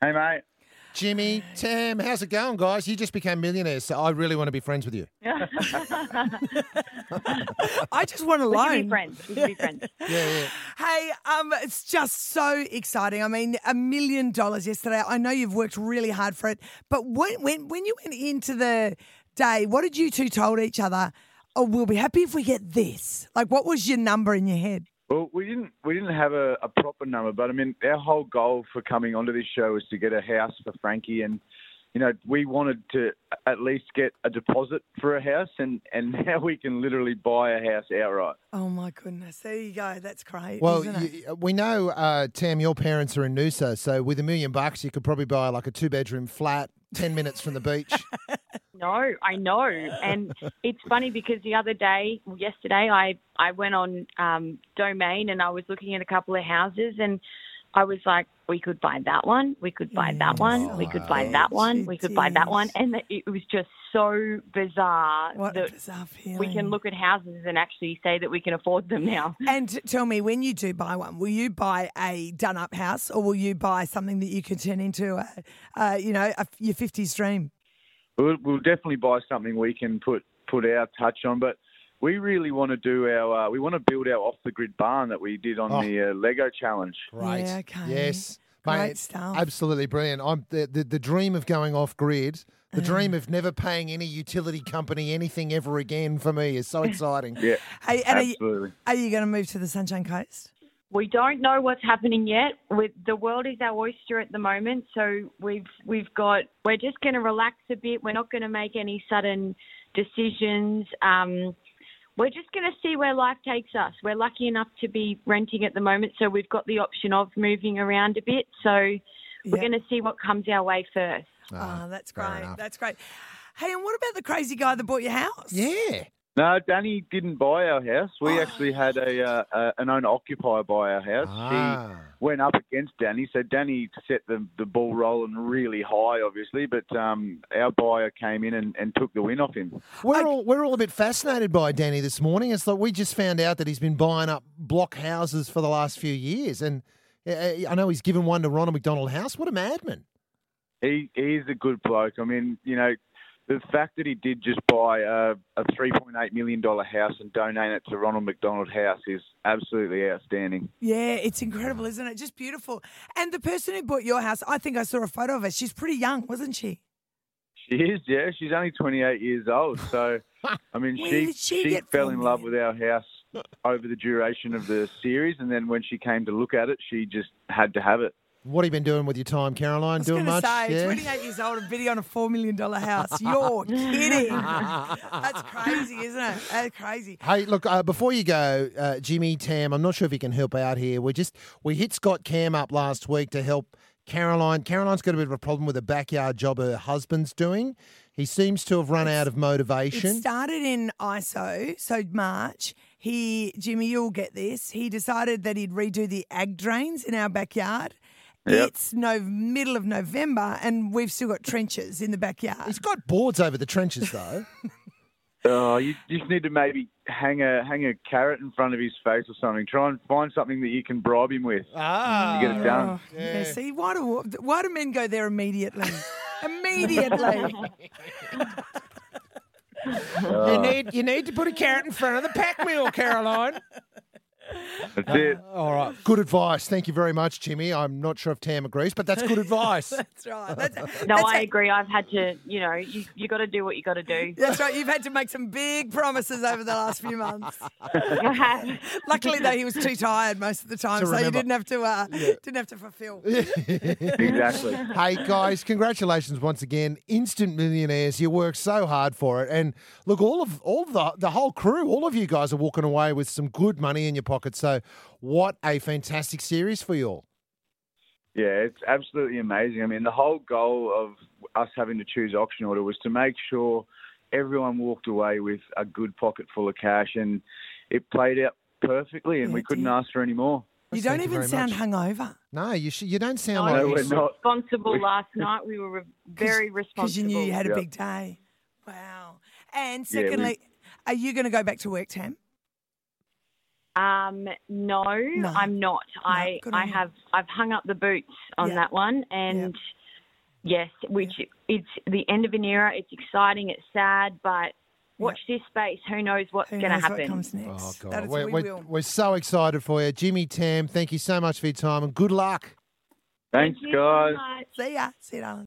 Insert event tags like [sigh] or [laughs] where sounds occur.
Hey, mate. Jimmy, Tam, how's it going, guys? You just became millionaires, so I really want to be friends with you. [laughs] I just want a We loan. can be friends. We can be friends. [laughs] Yeah, yeah. Hey, um, it's just so exciting. I mean, a million dollars yesterday. I know you've worked really hard for it, but when when when you went into the day, what did you two told each other? Oh, we'll be happy if we get this. Like, what was your number in your head? Well, we didn't we didn't have a, a proper number, but I mean, our whole goal for coming onto this show was to get a house for Frankie, and you know, we wanted to at least get a deposit for a house, and and [laughs] now we can literally buy a house outright. Oh my goodness! There you go. That's great. Well, isn't it? you, we know, uh, Tam, your parents are in Noosa, so with a million bucks, you could probably buy like a two bedroom flat, 10 minutes from the beach. [laughs] No, I know, and it's funny because the other day, yesterday, I I went on um, Domain and I was looking at a couple of houses, and I was like, we could buy that one, we could buy that one, we could buy that one, we could buy that one, and it was just so bizarre What a that bizarre feeling. we can look at houses and actually say that we can afford them now. [laughs] And t- tell me, when you do buy one, will you buy a done-up house, or will you buy something that you can turn into, a, uh, you know, a, your fifties dream? We'll, we'll definitely buy something we can put put our touch on, but. We really want to do our. Uh, we want to build our off the grid barn that we did on Oh. the uh, Lego challenge. Great. Yeah, okay. Yes. Great stuff. Absolutely brilliant. I'm the, the, the dream of going off grid, the dream of never paying any utility company anything ever again for me is so [laughs] exciting. Yeah, Hey, and are you, absolutely. are you going to move to the Sunshine Coast? We don't know what's happening yet. With the world is our oyster at the moment, so we've we've got. We're just going to relax a bit. We're not going to make any sudden decisions. Um, we're just going to see where life takes us. We're lucky enough to be renting at the moment, so we've got the option of moving around a bit. So we're Yeah. going to see what comes our way first. Ah, Oh, that's great. enough. That's great. Hey, and what about the crazy guy that bought your house? Yeah. No, Danny didn't buy our house. Oh. We actually had a uh, uh, an owner occupier buy our house. Ah. She went up against Danny, so Danny set the the ball rolling really high, obviously. But um, our buyer came in and, and took the win off him. We're all we're all a bit fascinated by Danny this morning. It's like we just found out that he's been buying up block houses for the last few years, and uh, I know he's given one to Ronald McDonald House. What a madman! He he's a good bloke. I mean, you know, the fact that he did just buy a, a three point eight million dollar house and donate it to Ronald McDonald House is absolutely outstanding. Yeah, it's incredible, isn't it? Just beautiful. And the person who bought your house, I think I saw a photo of her. She's pretty young, wasn't she? She is, yeah. She's only 28 years old. So, [laughs] I mean, she she she fell in love with our house over the duration of the series, and then when she came to look at it, she just had to have it. What have you been doing with your time, Caroline? I was doing much? say, yeah. 28 years old and bidding on a $4 million house. You're [laughs] kidding. That's crazy, isn't it? That's crazy. Hey, look, uh, before you go, uh, Jimmy, Tam, I'm not sure if you can help out here. We just we hit Scott Cam up last week to help Caroline. Caroline's got a bit of a problem with a backyard job her husband's doing. He seems to have run out of It motivation. started in ISO, so March. He, Jimmy, you'll get this. He decided that he'd redo the ag drains in our backyard. Yep. It's no middle of November, and we've still got trenches in the backyard. He's got boards over the trenches though. [laughs] Oh, you just need to maybe hang a hang a carrot in front of his face or something. Try and find something that you can bribe him with. ah, to get it done. Oh, yeah. See, why do why do men go there immediately? [laughs] immediately. You need you need to put a carrot in front of the pack mule, Caroline. [laughs] That's it. [laughs] All right, good advice. Thank you very much, Jimmy. I'm not sure if Tam agrees, but that's good [laughs] advice. That's right. That's, [laughs] No, that's I agree. I've had to, you know, you you got to do what you got to do. That's right. You've had to make some big promises over the last few months. I have. Luckily, though, he was too tired most of the time, so you didn't have to uh, didn't have to fulfil. Exactly. hey guys, congratulations once again, instant millionaires. You worked so hard for it, and look, all of all of the the whole crew, all of you guys are walking away with some good money in your pocket. So, what a fantastic series for you all. Yeah, it's absolutely amazing. I mean, the whole goal of us having to choose auction order was to make sure everyone walked away with a good pocket full of cash, and it played out perfectly, and Yeah, we couldn't did. ask for any more. You don't you even very sound much. hungover No, you sh- you don't sound No, like No, we we're were not. responsible last [laughs] night. We were very responsible. because you knew you had a Yep. big day. Wow. And Yeah, we- secondly, are you going to go back to work, Tam? Um, no, No. I'm not. I good on I you. have I've hung up the boots on Yeah. that one, and yes, which it's the end of an era. It's exciting. It's sad, but watch this space. Who knows what's going to knows what happen? comes next? Oh, God. That is, we're, we we're, will. we're so excited for you. Jimmy Tam, thank you so much for your time and good luck. Thanks, Thank you so guys. See ya. See you, darling.